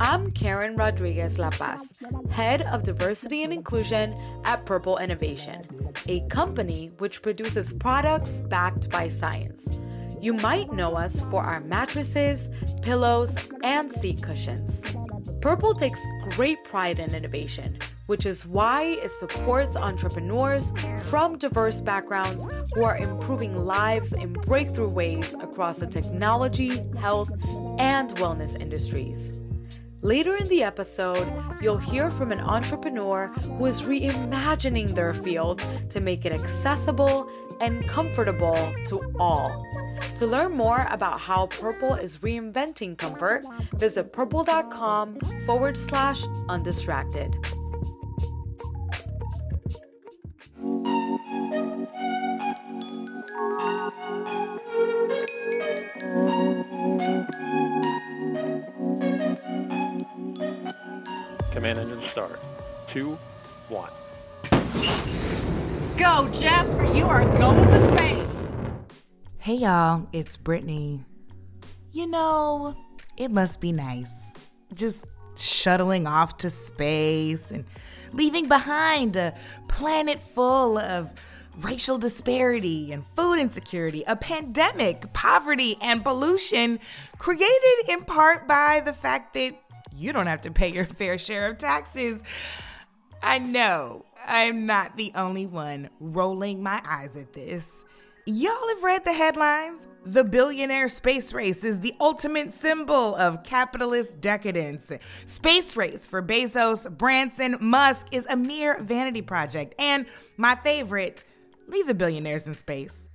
I'm Karen Rodriguez La Paz, Head of Diversity and Inclusion at Purple Innovation, a company which produces products backed by science. You might know us for our mattresses, pillows, and seat cushions. Purple takes great pride in innovation, which is why it supports entrepreneurs from diverse backgrounds who are improving lives in breakthrough ways across the technology, health, and wellness industries. Later in the episode, you'll hear from an entrepreneur who is reimagining their field to make it accessible and comfortable to all. To learn more about how Purple is reinventing comfort, visit purple.com forward slash undistracted. Command engine start. Two, one. Go, Jeff! You are going to space! Hey y'all, it's Brittany. You know, it must be nice. Just shuttling off to space and leaving behind a planet full of racial disparity and food insecurity, a pandemic, poverty, and pollution created in part by the fact that you don't have to pay your fair share of taxes. I know I'm not the only one rolling my eyes at this. Y'all have read the headlines? The billionaire space race is the ultimate symbol of capitalist decadence. Space race for Bezos, Branson, Musk is a mere vanity project. And my favorite, leave the billionaires in space.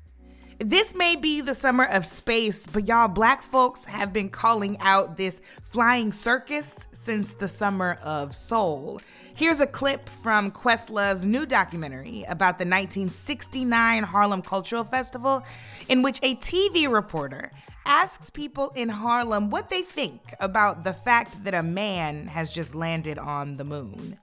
This may be the summer of space, but y'all, black folks have been calling out this flying circus since the summer of soul. Here's a clip from Questlove's new documentary about the 1969 Harlem Cultural Festival, in which a TV reporter asks people in Harlem what they think about the fact that a man has just landed on the moon.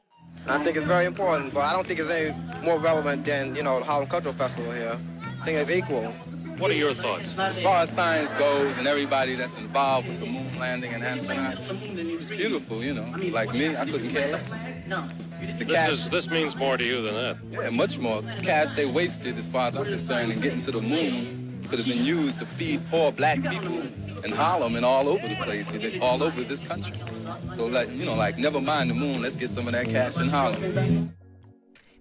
I think it's very important, but I don't think it's any more relevant than, you know, the Harlem Cultural Festival here. I think it's equal. What are your thoughts? As far as science goes and everybody that's involved with the moon landing and astronauts, it's beautiful, you know. Like me, I couldn't care less. The This, cash, is, this means more to you than that. yeah, much more. Cash they wasted, as far as I'm concerned, in getting to the moon could have been used to feed poor black people in Harlem and all over the place, all over this country. So, like, you know, like, never mind the moon, let's get some of that cash in Harlem.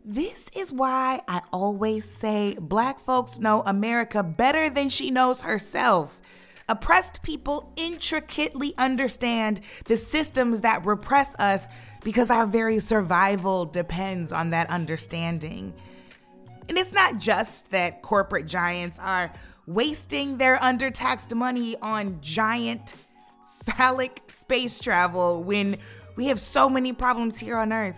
This is why I always say black folks know America better than she knows herself. Oppressed people intricately understand the systems that repress us because our very survival depends on that understanding. And it's not just that corporate giants are wasting their undertaxed money on giant phallic space travel when we have so many problems here on Earth.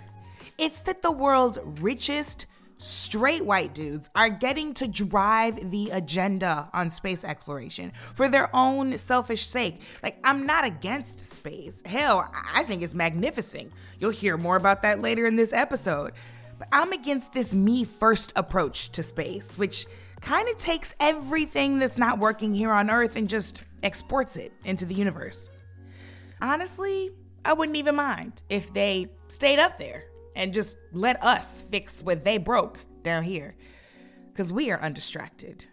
It's that the world's richest straight white dudes are getting to drive the agenda on space exploration for their own selfish sake. Like, I'm not against space. Hell, I think it's magnificent. You'll hear more about that later in this episode. But I'm against this me first approach to space, which kind of takes everything that's not working here on Earth and just exports it into the universe. Honestly, I wouldn't even mind if they stayed up there and just let us fix what they broke down here. Because we are undistracted.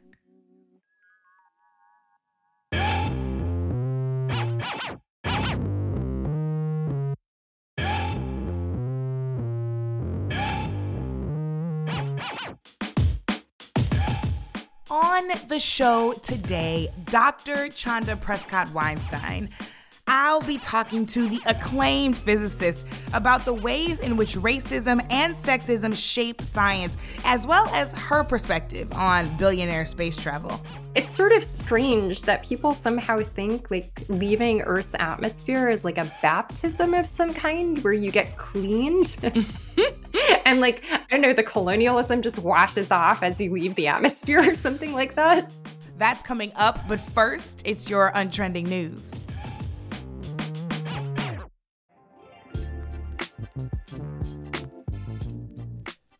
On the show today, Dr. Chanda Prescod Weinstein. I'll be talking to the acclaimed physicist about the ways in which racism and sexism shape science, as well as her perspective on billionaire space travel. It's sort of strange that people somehow think like leaving Earth's atmosphere is like a baptism of some kind where you get cleaned. and like, I don't know, the colonialism just washes off as you leave the atmosphere or something like that. That's coming up, but first, it's your untrending news.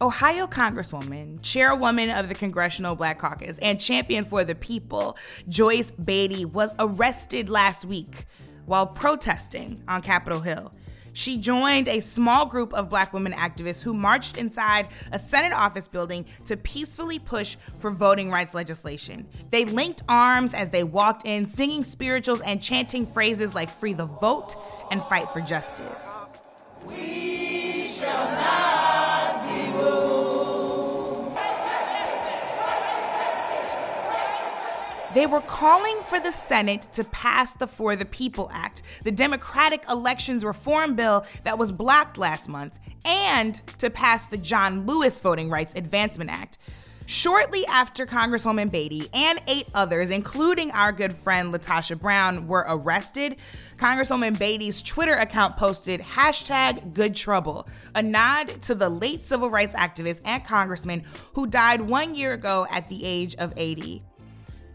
Ohio Congresswoman, chairwoman of the Congressional Black Caucus, and champion for the people, Joyce Beatty, was arrested last week while protesting on Capitol Hill. She joined a small group of black women activists who marched inside a Senate office building to peacefully push for voting rights legislation. They linked arms as they walked in, singing spirituals and chanting phrases like free the vote and fight for justice. We shall not They were calling for the Senate to pass the For the People Act, the Democratic Elections Reform Bill that was blocked last month, and to pass the John Lewis Voting Rights Advancement Act. Shortly after Congresswoman Beatty and eight others, including our good friend LaTosha Brown, were arrested, Congresswoman Beatty's Twitter account posted hashtag good trouble, a nod to the late civil rights activist and congressman who died one year ago at the age of 80.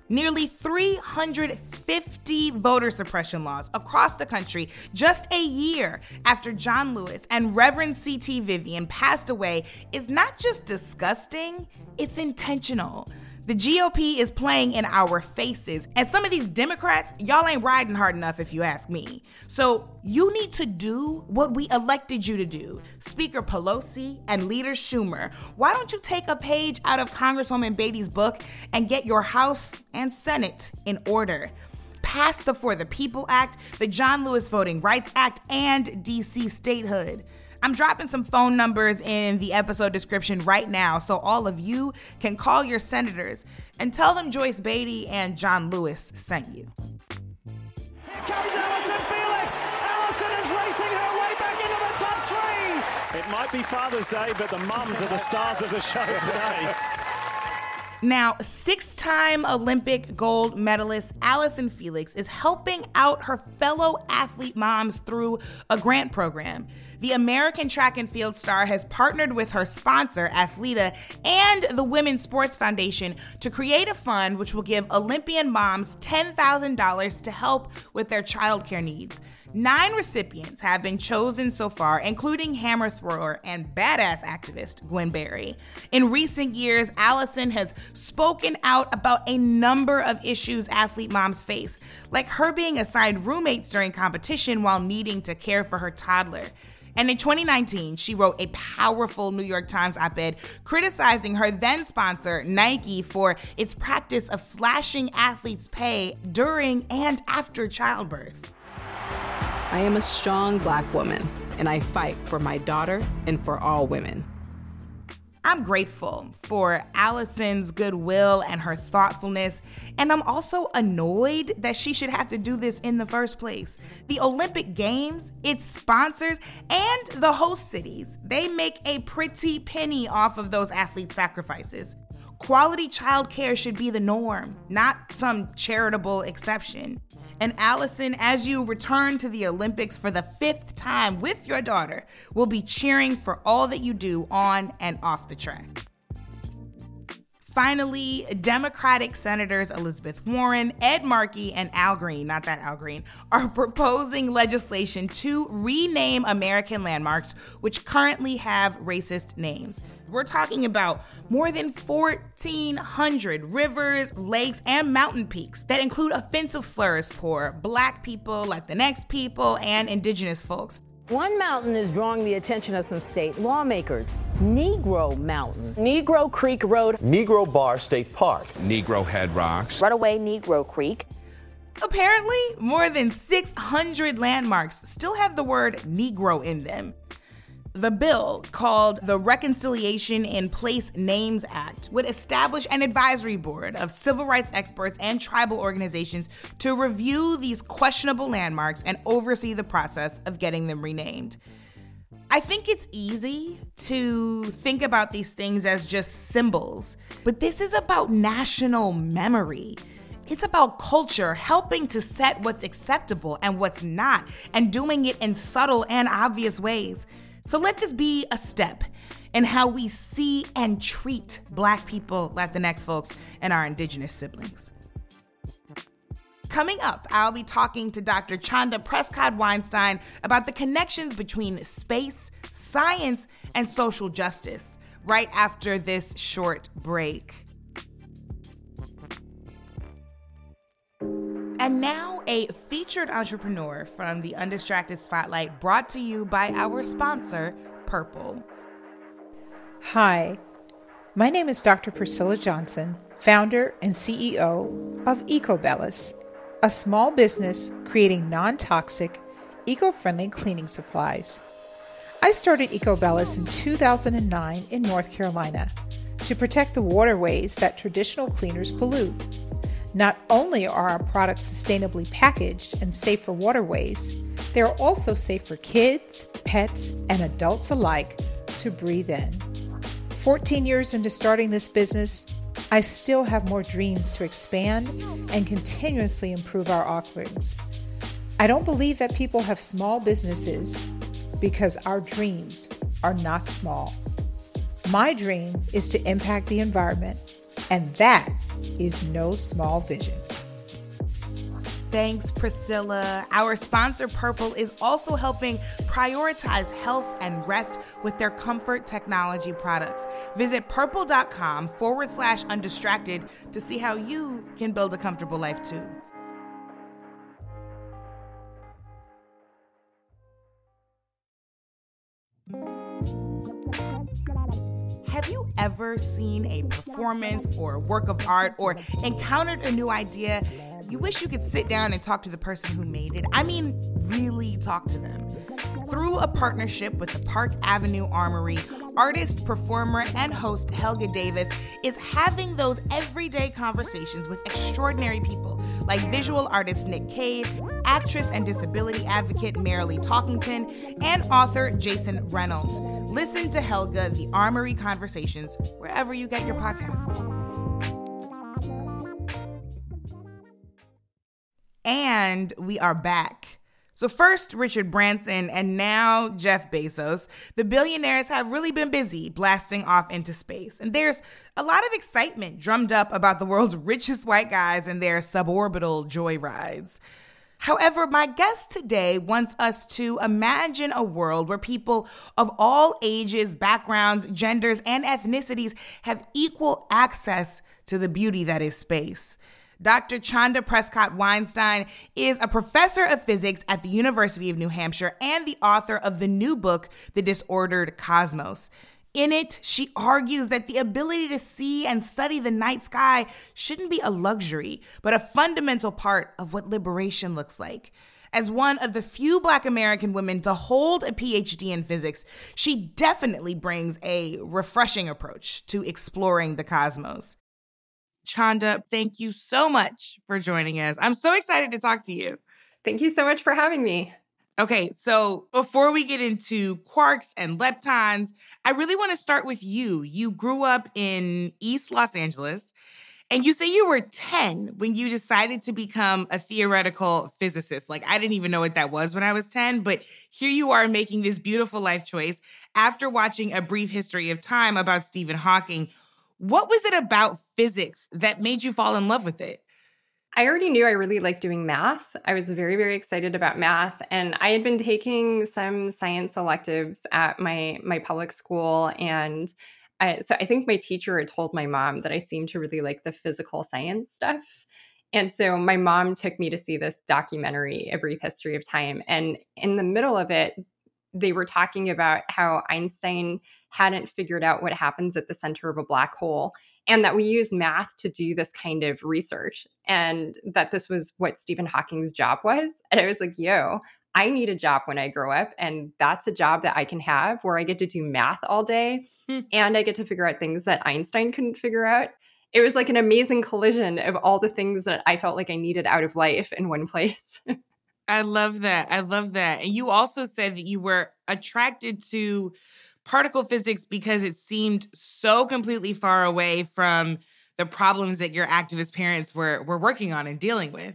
Nearly 350 voter suppression laws across the country just a year after John Lewis and Reverend C.T. Vivian passed away is not just disgusting, it's intentional. The GOP is playing in our faces. And some of these Democrats, y'all ain't riding hard enough if you ask me. So you need to do what we elected you to do. Speaker Pelosi and Leader Schumer, why don't you take a page out of Congresswoman Beatty's book and get your House and Senate in order? Pass the For the People Act, the John Lewis Voting Rights Act, and DC statehood. I'm dropping some phone numbers in the episode description right now so all of you can call your senators and tell them Joyce Beatty and John Lewis sent you. Here comes Allyson Felix. Allyson is racing her way back into the top three. It might be Father's Day, but the mums are the stars of the show today. Now, six time Olympic gold medalist Allyson Felix is helping out her fellow athlete moms through a grant program. The American track and field star has partnered with her sponsor, Athleta, and the Women's Sports Foundation to create a fund which will give Olympian moms $10,000 to help with their childcare needs. Nine recipients have been chosen so far, including hammer thrower and badass activist Gwen Berry. In recent years, Allyson has spoken out about a number of issues athlete moms face, like her being assigned roommates during competition while needing to care for her toddler. And in 2019, she wrote a powerful New York Times op ed criticizing her then sponsor, Nike, for its practice of slashing athletes' pay during and after childbirth. I am a strong black woman, and I fight for my daughter and for all women. I'm grateful for Allyson's goodwill and her thoughtfulness, and I'm also annoyed that she should have to do this in the first place. The Olympic Games, its sponsors, and the host cities, they make a pretty penny off of those athlete sacrifices. Quality childcare should be the norm, not some charitable exception. And Allyson, as you return to the Olympics for the fifth time with your daughter, we'll be cheering for all that you do on and off the track. Finally, Democratic Senators Elizabeth Warren, Ed Markey, and Al Green, not that Al Green, are proposing legislation to rename American landmarks which currently have racist names. We're talking about more than 1,400 rivers, lakes, and mountain peaks that include offensive slurs for black people, Latinx people, and indigenous folks. One mountain is drawing the attention of some state lawmakers Negro Mountain, Negro Creek Road, Negro Bar State Park, Negro Head Rocks, Runaway Negro Creek. Apparently, more than 600 landmarks still have the word Negro in them. The bill, called the Reconciliation in Place Names Act, would establish an advisory board of civil rights experts and tribal organizations to review these questionable landmarks and oversee the process of getting them renamed. I think it's easy to think about these things as just symbols, but this is about national memory. It's about culture, helping to set what's acceptable and what's not, and doing it in subtle and obvious ways. So let this be a step in how we see and treat Black people, Latinx folks, and our Indigenous siblings. Coming up, I'll be talking to Dr. Chanda Prescod Weinstein about the connections between space, science, and social justice. right after this short break. And now, a featured entrepreneur from the Undistracted Spotlight brought to you by our sponsor, Purple. Hi, my name is Dr. Priscilla Johnson, founder and CEO of EcoBellis, a small business creating non toxic, eco friendly cleaning supplies. I started EcoBellis in 2009 in North Carolina to protect the waterways that traditional cleaners pollute. Not only are our products sustainably packaged and safe for waterways, they are also safe for kids, pets, and adults alike to breathe in. 14 years into starting this business, I still have more dreams to expand and continuously improve our offerings. I don't believe that people have small businesses because our dreams are not small. My dream is to impact the environment, and that is no small vision. Thanks, Priscilla. Our sponsor, Purple, is also helping prioritize health and rest with their comfort technology products. Visit purple.com forward slash undistracted to see how you can build a comfortable life too. Ever seen a performance or a work of art or encountered a new idea? You wish you could sit down and talk to the person who made it. I mean, really talk to them. Through a partnership with the Park Avenue Armory, artist, performer, and host Helga Davis is having those everyday conversations with extraordinary people like visual artist Nick Cave, actress and disability advocate Marilee Talkington, and author Jason Reynolds. Listen to Helga, the Armory Conversations, wherever you get your podcasts. And we are back. So, first, Richard Branson, and now Jeff Bezos. The billionaires have really been busy blasting off into space. And there's a lot of excitement drummed up about the world's richest white guys and their suborbital joyrides. However, my guest today wants us to imagine a world where people of all ages, backgrounds, genders, and ethnicities have equal access to the beauty that is space. Dr. Chanda Prescod Weinstein is a professor of physics at the University of New Hampshire and the author of the new book, The Disordered Cosmos. In it, she argues that the ability to see and study the night sky shouldn't be a luxury, but a fundamental part of what liberation looks like. As one of the few Black American women to hold a PhD in physics, she definitely brings a refreshing approach to exploring the cosmos. Chanda, thank you so much for joining us. I'm so excited to talk to you. Thank you so much for having me. Okay, so before we get into quarks and leptons, I really want to start with you. You grew up in East Los Angeles, and you say you were 10 when you decided to become a theoretical physicist. Like, I didn't even know what that was when I was 10, but here you are making this beautiful life choice after watching a brief history of time about Stephen Hawking. What was it about physics that made you fall in love with it? I already knew I really liked doing math. I was very, very excited about math, and I had been taking some science electives at my my public school, and I, so I think my teacher had told my mom that I seemed to really like the physical science stuff. And so my mom took me to see this documentary, A Brief History of Time. And in the middle of it, they were talking about how Einstein hadn't figured out what happens at the center of a black hole and that we use math to do this kind of research and that this was what Stephen Hawking's job was. And I was like, yo, I need a job when I grow up. And that's a job that I can have where I get to do math all day hmm. and I get to figure out things that Einstein couldn't figure out. It was like an amazing collision of all the things that I felt like I needed out of life in one place. I love that. I love that. And you also said that you were attracted to particle physics because it seemed so completely far away from the problems that your activist parents were were working on and dealing with.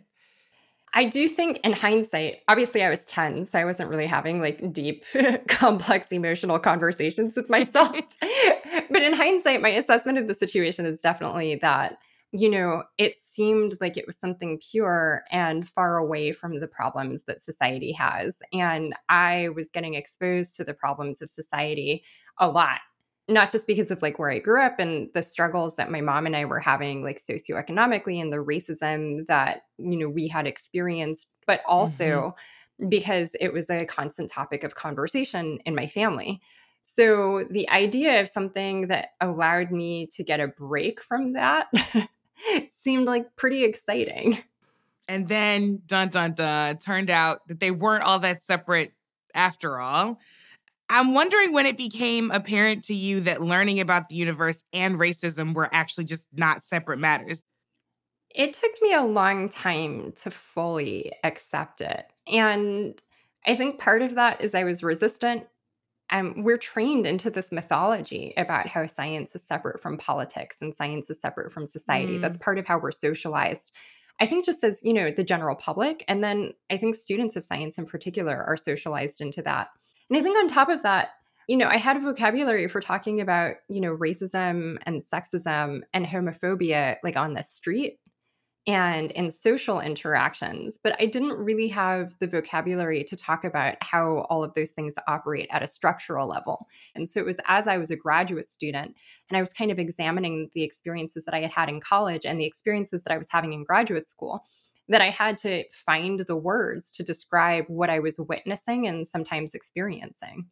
I do think in hindsight, obviously I was 10, so I wasn't really having like deep, complex emotional conversations with myself. but in hindsight, my assessment of the situation is definitely that you know, it seemed like it was something pure and far away from the problems that society has. And I was getting exposed to the problems of society a lot. not just because of like where I grew up and the struggles that my mom and I were having like socioeconomically and the racism that you know we had experienced but also mm-hmm. because it was a constant topic of conversation in my family. So the idea of something that allowed me to get a break from that seemed like pretty exciting. And then dun dun dun turned out that they weren't all that separate after all. I'm wondering when it became apparent to you that learning about the universe and racism were actually just not separate matters. It took me a long time to fully accept it. And I think part of that is I was resistant. Um, we're trained into this mythology about how science is separate from politics and science is separate from society. Mm. That's part of how we're socialized. I think just as, you know, the general public. And then I think students of science in particular are socialized into that. And I think on top of that, you know, I had a vocabulary for talking about, you know, racism and sexism and homophobia like on the street and in social interactions, but I didn't really have the vocabulary to talk about how all of those things operate at a structural level. And so it was as I was a graduate student and I was kind of examining the experiences that I had had in college and the experiences that I was having in graduate school that I had to find the words to describe what I was witnessing and sometimes experiencing.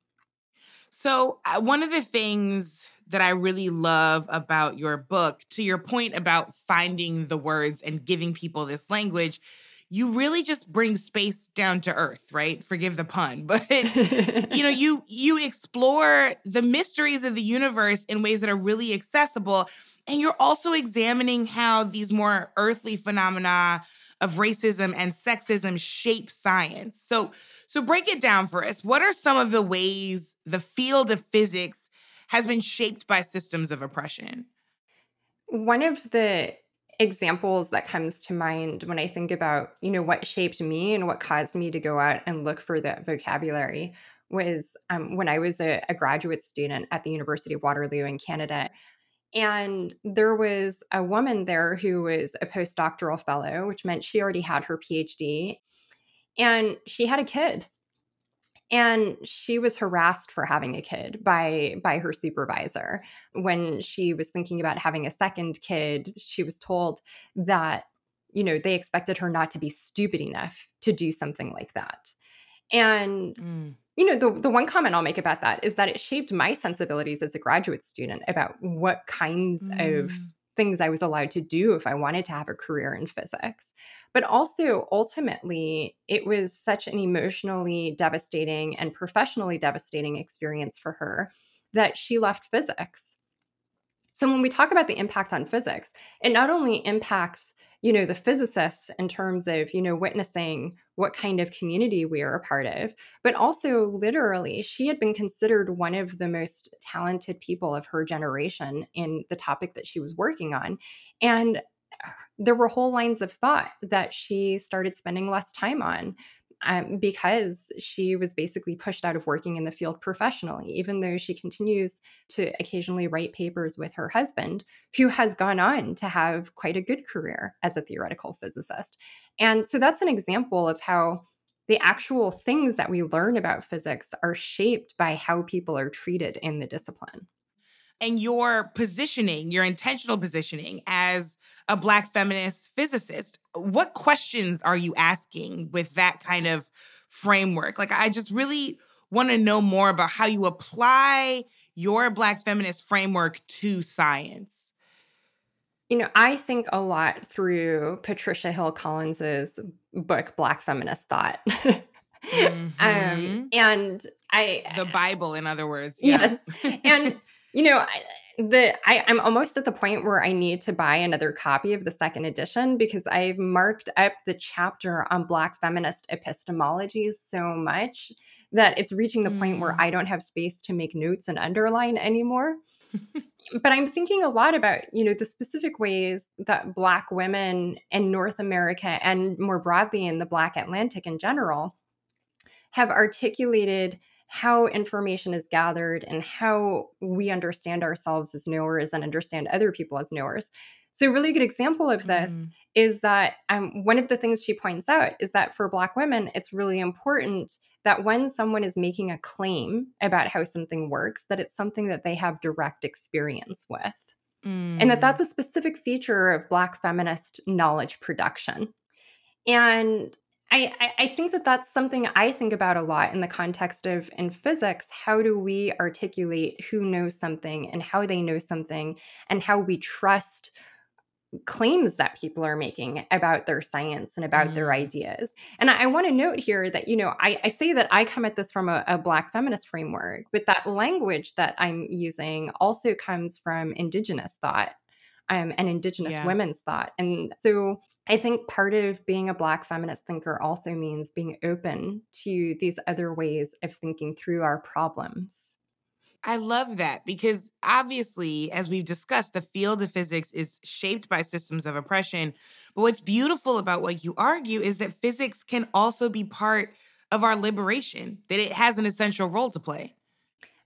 So, uh, one of the things that I really love about your book, to your point about finding the words and giving people this language, you really just bring space down to earth, right? Forgive the pun, but you know, you you explore the mysteries of the universe in ways that are really accessible and you're also examining how these more earthly phenomena of racism and sexism shape science. So, so break it down for us. What are some of the ways the field of physics has been shaped by systems of oppression? One of the examples that comes to mind when I think about, you know, what shaped me and what caused me to go out and look for that vocabulary was um, when I was a, a graduate student at the University of Waterloo in Canada. And there was a woman there who was a postdoctoral fellow, which meant she already had her PhD. And she had a kid. And she was harassed for having a kid by by her supervisor. When she was thinking about having a second kid, she was told that you know, they expected her not to be stupid enough to do something like that. And mm you know, the, the one comment I'll make about that is that it shaped my sensibilities as a graduate student about what kinds mm. of things I was allowed to do if I wanted to have a career in physics. But also, ultimately, it was such an emotionally devastating and professionally devastating experience for her that she left physics. So, when we talk about the impact on physics, it not only impacts you know the physicists in terms of you know witnessing what kind of community we are a part of but also literally she had been considered one of the most talented people of her generation in the topic that she was working on and there were whole lines of thought that she started spending less time on um, because she was basically pushed out of working in the field professionally, even though she continues to occasionally write papers with her husband, who has gone on to have quite a good career as a theoretical physicist. And so that's an example of how the actual things that we learn about physics are shaped by how people are treated in the discipline. And your positioning, your intentional positioning as a Black feminist physicist. What questions are you asking with that kind of framework? Like, I just really want to know more about how you apply your Black feminist framework to science. You know, I think a lot through Patricia Hill Collins's book, Black Feminist Thought. mm-hmm. um, and I. The Bible, in other words. Yes. yes. and, you know, I, the I, I'm almost at the point where I need to buy another copy of the second edition because I've marked up the chapter on Black feminist epistemology so much that it's reaching the mm. point where mm. I don't have space to make notes and underline anymore. but I'm thinking a lot about, you know, the specific ways that Black women in North America and more broadly in the Black Atlantic in general have articulated how information is gathered and how we understand ourselves as knowers and understand other people as knowers. So, a really good example of this Mm. is that um, one of the things she points out is that for Black women, it's really important that when someone is making a claim about how something works, that it's something that they have direct experience with. And that Mm. that's a specific feature of Black feminist knowledge production. And I, I- think that that's something I think about a lot in the context of in physics. How do we articulate who knows something and how they know something and how we trust claims that people are making about their science and about their ideas. And I, I want to note here that, you know, I, I say that I come at this from a, a Black feminist framework, but that language that I'm using also comes from Indigenous thought um, and Indigenous Yeah. women's thought. And so I think part of being a Black feminist thinker also means being open to these other ways of thinking through our problems. I love that because obviously, as we've discussed, the field of physics is shaped by systems of oppression. But what's beautiful about what you argue is that physics can also be part of our liberation, that it has an essential role to play.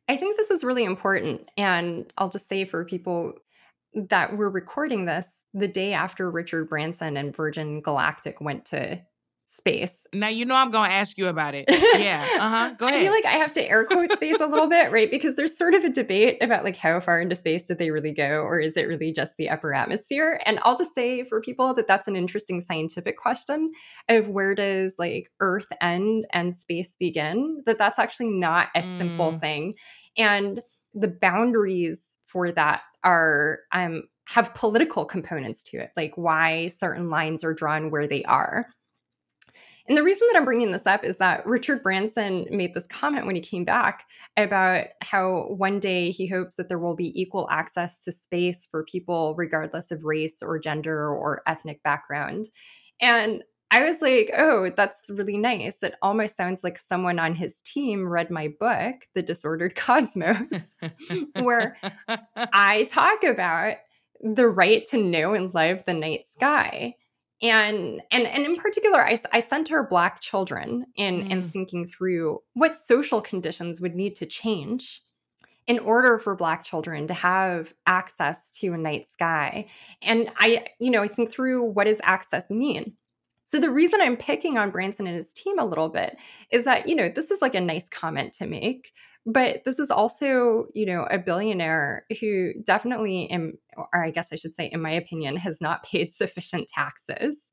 I think this is really important. And I'll just say for people that we're recording this the day after Richard Branson and Virgin Galactic went to space. Now, you know, I'm going to ask you about it. Yeah. Uh huh. Go ahead. I feel like I have to air quote space a little bit, right? Because there's sort of a debate about like how far into space did they really go, or is it really just the upper atmosphere? And I'll just say for people that that's an interesting scientific question of where does like Earth end and space begin? That that's actually not a simple Mm. thing, and the boundaries for that are um have political components to it, like why certain lines are drawn where they are. And the reason that I'm bringing this up is that Richard Branson made this comment when he came back about how one day he hopes that there will be equal access to space for people, regardless of race or gender or ethnic background. And I was like, oh, that's really nice. It almost sounds like someone on his team read my book, The Disordered Cosmos, where I talk about the right to know and love the night sky. And and and in particular, i, I center Black children in in Mm. thinking through what social conditions would need to change in order for Black children to have access to a night sky. And I, you know, I think through what does access mean. So the reason I'm picking on Branson and his team a little bit is that, you know, this is like a nice comment to make, but this is also, you know, a billionaire who definitely, in, or I guess I should say, in my opinion, has not paid sufficient taxes.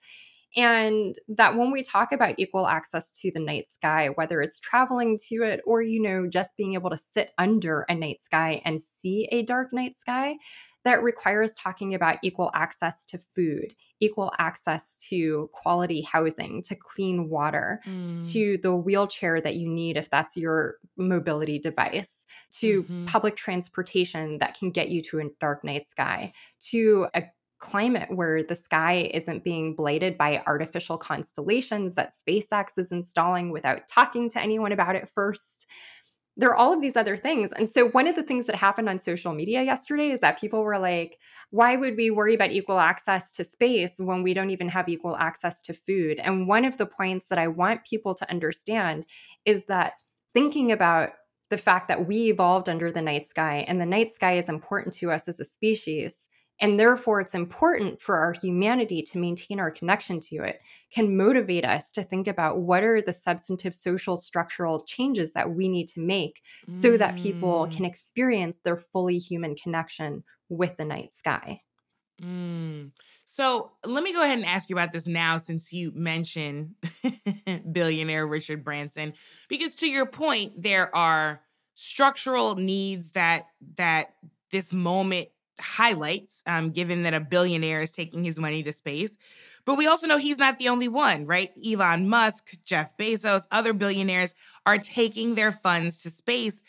And that when we talk about equal access to the night sky, whether it's traveling to it or, you know, just being able to sit under a night sky and see a dark night sky, that requires talking about equal access to food, equal access to quality housing, to clean water, Mm. to the wheelchair that you need if that's your mobility device, to Mhm. public transportation that can get you to a dark night sky, to a climate where the sky isn't being blighted by artificial constellations that SpaceX is installing without talking to anyone about it first there are all of these other things. And so, one of the things that happened on social media yesterday is that people were like, why would we worry about equal access to space when we don't even have equal access to food? And one of the points that I want people to understand is that thinking about the fact that we evolved under the night sky and the night sky is important to us as a species. And therefore, it's important for our humanity to maintain our connection to it, can motivate us to think about what are the substantive social structural changes that we need to make so that people Mm. can experience their fully human connection with the night sky. Mm. So let me go ahead and ask you about this now since you mentioned billionaire Richard Branson because to your point there are structural needs that that this moment highlights um, given that a billionaire is taking his money to space. But we also know he's not the only one right? Elon Musk Jeff Bezos other billionaires are taking their funds to space.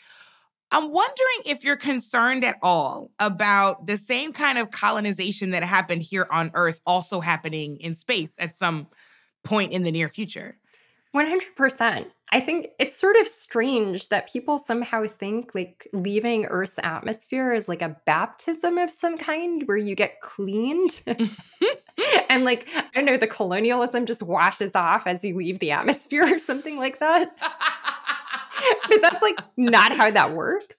I'm wondering if you're concerned at all about the same kind of colonization that happened here on Earth also happening in space at some point in the near future. 100%. I think it's sort of strange that people somehow think like leaving Earth's atmosphere is like a baptism of some kind where you get cleaned. and like, I don't know, the colonialism just washes off as you leave the atmosphere or something like that. but that's like not how that works.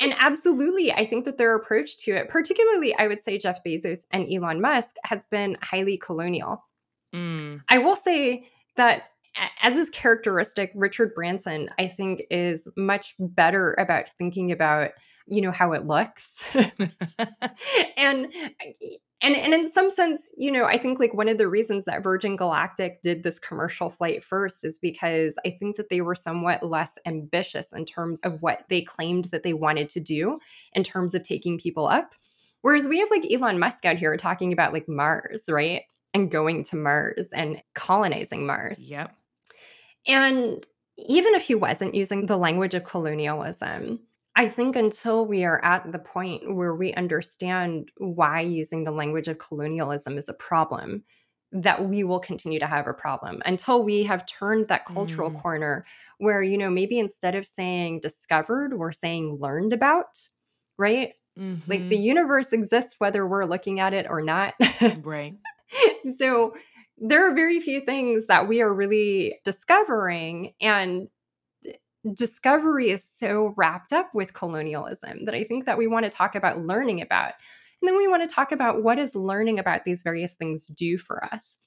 and absolutely, I think that their approach to it, particularly, I would say Jeff Bezos and Elon Musk, has been highly colonial. Mm. I will say that as is characteristic, Richard Branson, I think, is much better about thinking about, you know, how it looks. and and and in some sense, you know, I think like one of the reasons that Virgin Galactic did this commercial flight first is because I think that they were somewhat less ambitious in terms of what they claimed that they wanted to do in terms of taking people up. Whereas we have like Elon Musk out here talking about like Mars, right? And going to Mars and colonizing Mars. Yep. And even if he wasn't using the language of colonialism, I think until we are at the point where we understand why using the language of colonialism is a problem, that we will continue to have a problem until we have turned that cultural Mm. corner where, you know, maybe instead of saying discovered, we're saying learned about, right? Like the Mhm. universe exists whether we're looking at it or not. right. so there are very few things that we are really discovering and discovery is so wrapped up with colonialism that i think that we want to talk about learning about and then we want to talk about what is learning about these various things do for us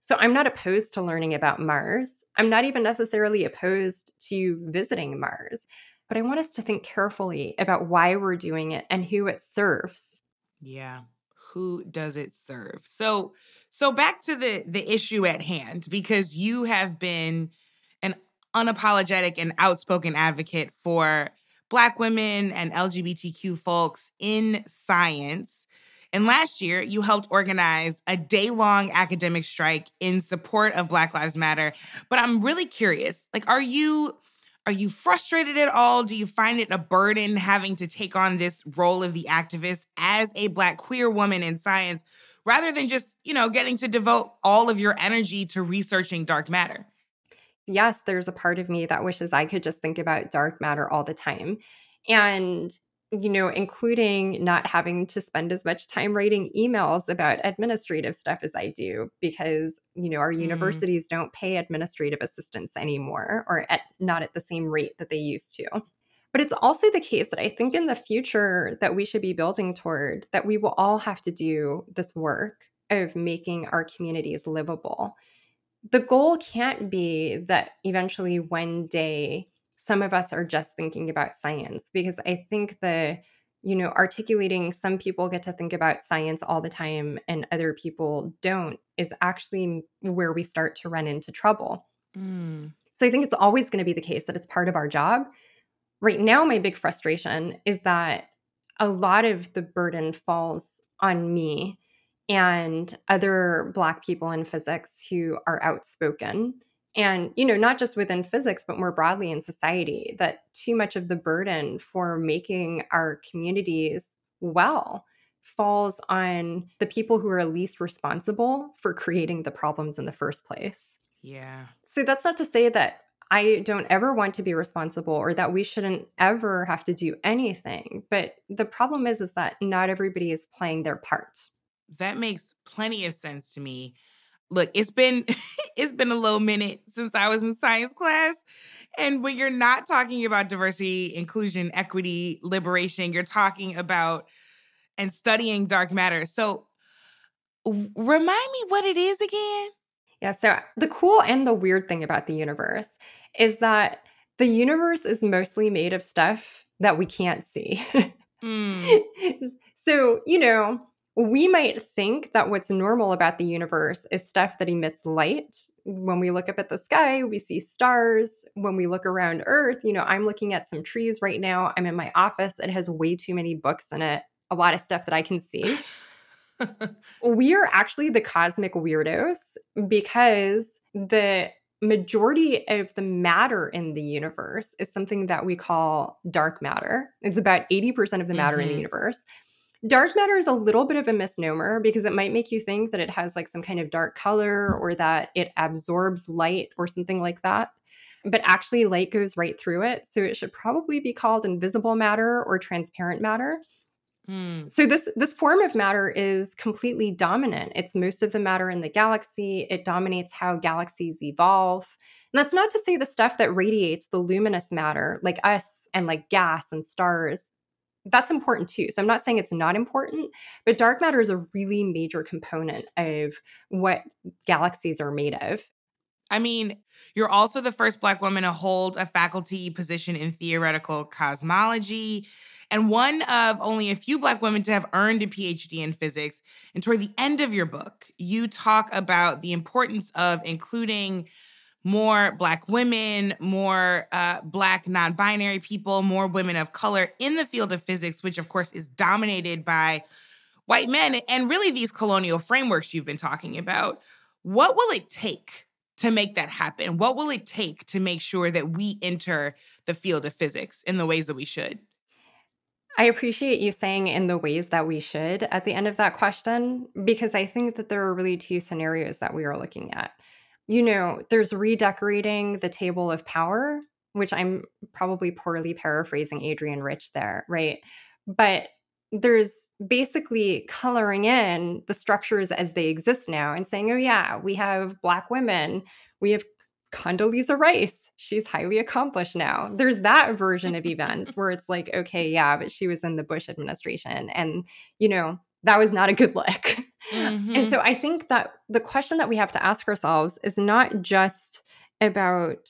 so i'm not opposed to learning about mars i'm not even necessarily opposed to visiting mars but i want us to think carefully about why we're doing it and who it serves Yeah. Who does it serve? So so back to the the issue at hand because you have been an unapologetic and outspoken advocate for black women and LGBTQ folks in science. And last year, you helped organize a day long academic strike in support of Black Lives Matter. But I'm really curious like, are you. Are you frustrated at all? Do you find it a burden having to take on this role of the activist as a Black queer woman in science rather than just, you know, getting to devote all of your energy to researching dark matter? yes, there's a part of me that wishes I could just think about dark matter all the time. And, you know, including not having to spend as much time writing emails about administrative stuff as I do, because, you know, our Mm. universities don't pay administrative assistants anymore or at not at the same rate that they used to. But it's also the case that I think in the future that we should be building toward that we will all have to do this work of making our communities livable the goal can't be that eventually one day some of us are just thinking about science because I think the you know articulating some people get to think about science all the time and other people don't is actually where we start to run into trouble. Mm. So I think it's always going to be the case that it's part of our job. Right now my big frustration is that a lot of the burden falls on me and other black people in physics who are outspoken and you know not just within physics but more broadly in society that too much of the burden for making our communities well falls on the people who are least responsible for creating the problems in the first place Yeah. so that's not to say that I don't ever want to be responsible or that we shouldn't ever have to do anything. But the problem is is that not everybody is playing their part. That makes plenty of sense to me. Look, it's been it's been a little minute since I was in science class. And when you're not talking about diversity, inclusion, equity, liberation, you're talking about and studying dark matter. So w- remind me what it is again. Yeah, so the cool and the weird thing about the universe is that the universe is mostly made of stuff that we can't see. Mm, so, you know, we might think that what's normal about the universe is stuff that emits light. When we look up at the sky, we see stars. When we look around Earth, you know, I'm looking at some trees right now. I'm in my office. It has way too many books in it, a lot of stuff that I can see. we are actually the cosmic weirdos because the majority of the matter in the universe is something that we call dark matter. It's about 80% of the matter in the Mhm. universe. Dark matter is a little bit of a misnomer because it might make you think that it has like some kind of dark color or that it absorbs light or something like that. But actually, light goes right through it. So it should probably be called invisible matter or transparent matter. Hmm. So this this form of matter is completely dominant. It's most of the matter in the galaxy. It dominates how galaxies evolve. And that's not to say the stuff that radiates the luminous matter, like us and like gas and stars, that's important too. So I'm not saying it's not important, but dark matter is a really major component of what galaxies are made of. I mean, you're also the first Black woman to hold a faculty position in theoretical cosmology, and one of only a few Black women to have earned a PhD in physics. And toward the end of your book, you talk about the importance of including more Black women, more uh, Black non binary people, more women of color in the field of physics, which of course is dominated by white men and really these colonial frameworks you've been talking about. What will it take to make that happen? What will it take to make sure that we enter the field of physics in the ways that we should? I appreciate you saying in the ways that we should at the end of that question, because I think that there are really two scenarios that we are looking at. You know, there's redecorating the table of power, which I'm probably poorly paraphrasing Adrienne Rich there, right? But there's basically coloring in the structures as they exist now and saying, oh, yeah, we have Black women, we have Condoleezza Rice. She's highly accomplished now. There's that version of events where it's like, okay, yeah, but she was in the Bush administration. And, you know, that was not a good look. Mm-hmm. And so I think that the question that we have to ask ourselves is not just about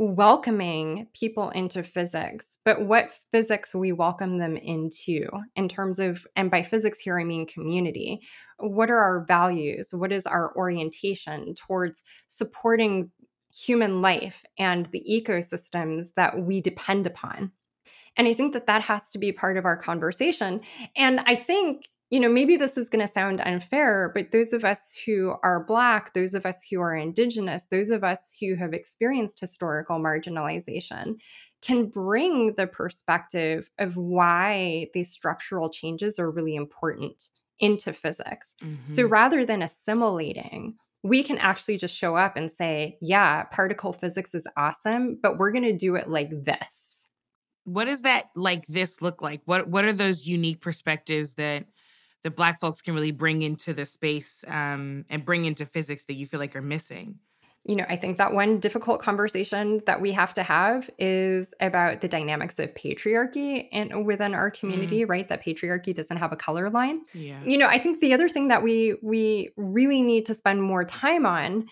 welcoming people into physics, but what physics we welcome them into in terms of, and by physics here, I mean community. What are our values? What is our orientation towards supporting human life and the ecosystems that we depend upon? And I think that that has to be part of our conversation. And I think you know, maybe this is going to sound unfair, but those of us who are Black, those of us who are Indigenous, those of us who have experienced historical marginalization can bring the perspective of why these structural changes are really important into physics. Mm-hmm. So rather than assimilating, we can actually just show up and say, yeah, particle physics is awesome, but we're going to do it like this. What does that like this look like? What what are those unique perspectives that that black folks can really bring into the space um, and bring into physics that you feel like are missing you know, I think that one difficult conversation that we have to have is about the dynamics of patriarchy and within our community, mm. right? That patriarchy doesn't have a color line. Yeah. You know, I think the other thing that we we really need to spend more time on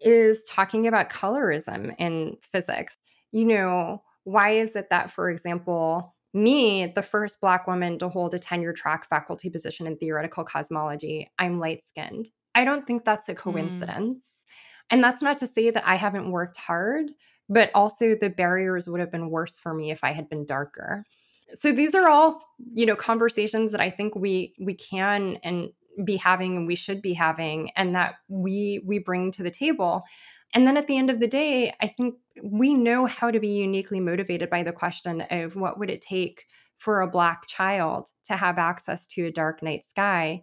is talking about colorism in physics. You know, why is it that, for example, me, the first Black woman to hold a tenure track faculty position in theoretical cosmology, I'm light skinned. I don't think that's a hmm. coincidence. Mm. And that's not to say that I haven't worked hard, but also the barriers would have been worse for me if I had been darker. So these are all, you know, conversations that I think we we can and be having and we should be having and that we we bring to the table. And then at the end of the day, I think we know how to be uniquely motivated by the question of what would it take for a black child to have access to a dark night sky.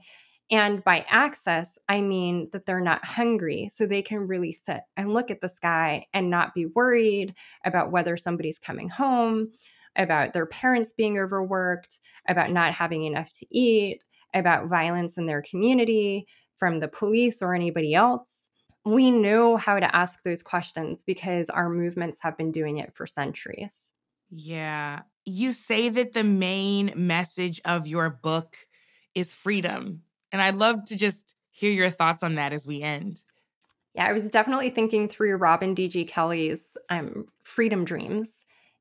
And by access, I mean that they're not hungry, so they can really sit and look at the sky and not be worried about whether somebody's coming home, about their parents being overworked, about not having enough to eat, about violence in their community from the police or anybody else we know how to ask those questions because our movements have been doing it for centuries. Yeah. You say that the main message of your book is freedom. And I'd love to just hear your thoughts on that as we end. Yeah, I was definitely thinking through Robin D.G. Kelley's um, Freedom Dreams,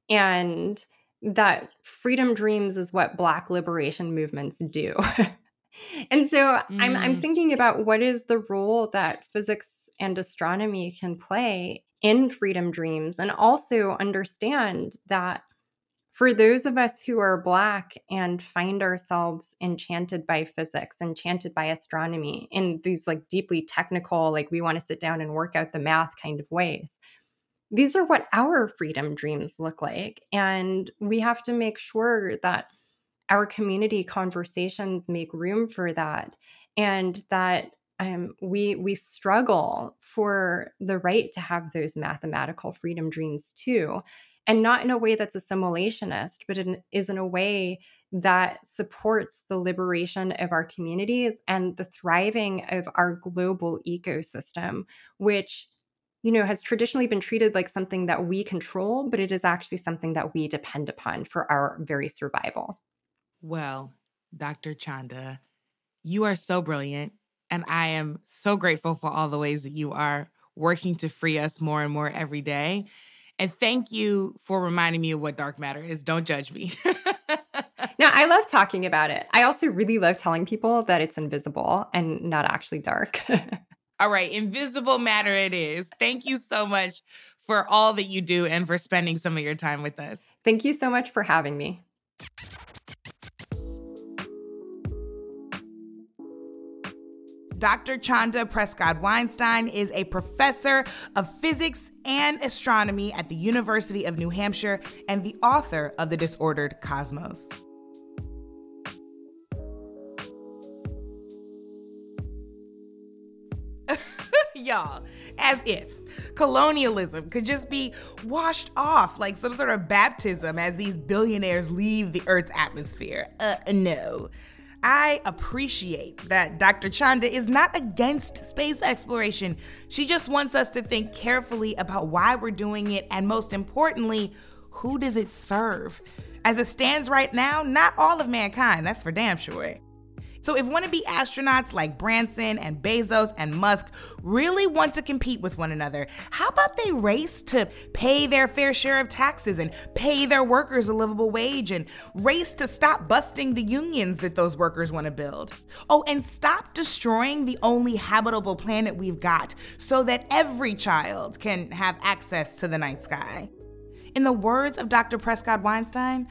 and that freedom dreams is what Black liberation movements do. and so mm. I'm, I'm mm. thinking about what is the role that physics and astronomy can play in freedom dreams and also understand that for those of us who are Black and find ourselves enchanted by physics, enchanted by astronomy in these like deeply technical, like we want to sit down and work out the math kind of ways, these are what our freedom dreams look like. And we have to make sure that our community conversations make room for that and that um, we we struggle for the right to have those mathematical freedom dreams too, and not in a way that's assimilationist, but in, is in a way that supports the liberation of our communities and the thriving of our global ecosystem, which you know has traditionally been treated like something that we control, but it is actually something that we depend upon for our very survival. Well, Dr. Chanda, you are so brilliant, and I am so grateful for all the ways that you are working to free us more and more every day. And thank you for reminding me of what dark matter is. Don't judge me. now, I love talking about it. I also really love telling people that it's invisible and not actually dark. all right, invisible matter it is. Thank you so much for all that you do and for spending some of your time with us. Thank you so much for having me. Dr. Chanda Prescod Weinstein is a professor of physics and astronomy at the University of New Hampshire and the author of The Disordered Cosmos. Y'all, as if colonialism could just be washed off like some sort of baptism as these billionaires leave the Earth's atmosphere. Uh, no. I appreciate that Dr. Chanda is not against space exploration. She just wants us to think carefully about why we're doing it and, most importantly, who does it serve? As it stands right now, not all of mankind, that's for damn sure. So, if wannabe astronauts like Branson and Bezos and Musk really want to compete with one another, how about they race to pay their fair share of taxes and pay their workers a livable wage and race to stop busting the unions that those workers want to build? Oh, and stop destroying the only habitable planet we've got so that every child can have access to the night sky. In the words of Dr. Prescod Weinstein,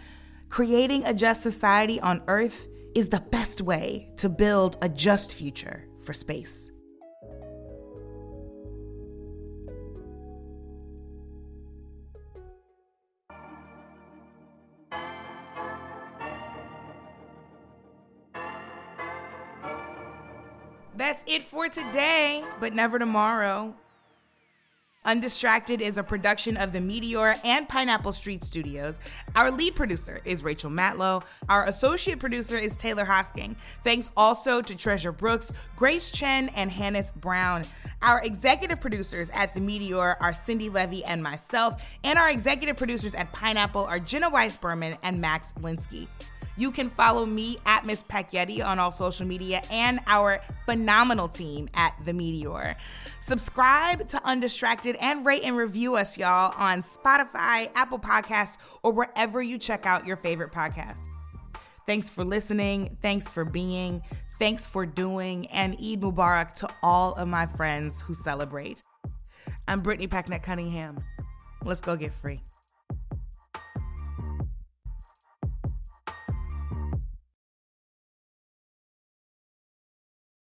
creating a just society on Earth is the best way to build a just future for space. That's it for today, but never tomorrow. Undistracted is a production of the Meteor and Pineapple Street Studios. Our lead producer is Rachel Matlow. Our associate producer is Taylor Hosking. Thanks also to Treasure Brooks, Grace Chen, and Hannes Brown. Our executive producers at the Meteor are Cindy Levy and myself, and our executive producers at Pineapple are Jenna Weiss Berman and Max Linsky. You can follow me at Miss Packyetti on all social media and our phenomenal team at The Meteor. Subscribe to Undistracted and rate and review us, y'all, on Spotify, Apple Podcasts, or wherever you check out your favorite podcasts. Thanks for listening. Thanks for being. Thanks for doing. And Eid Mubarak to all of my friends who celebrate. I'm Brittany Packnett Cunningham. Let's go get free.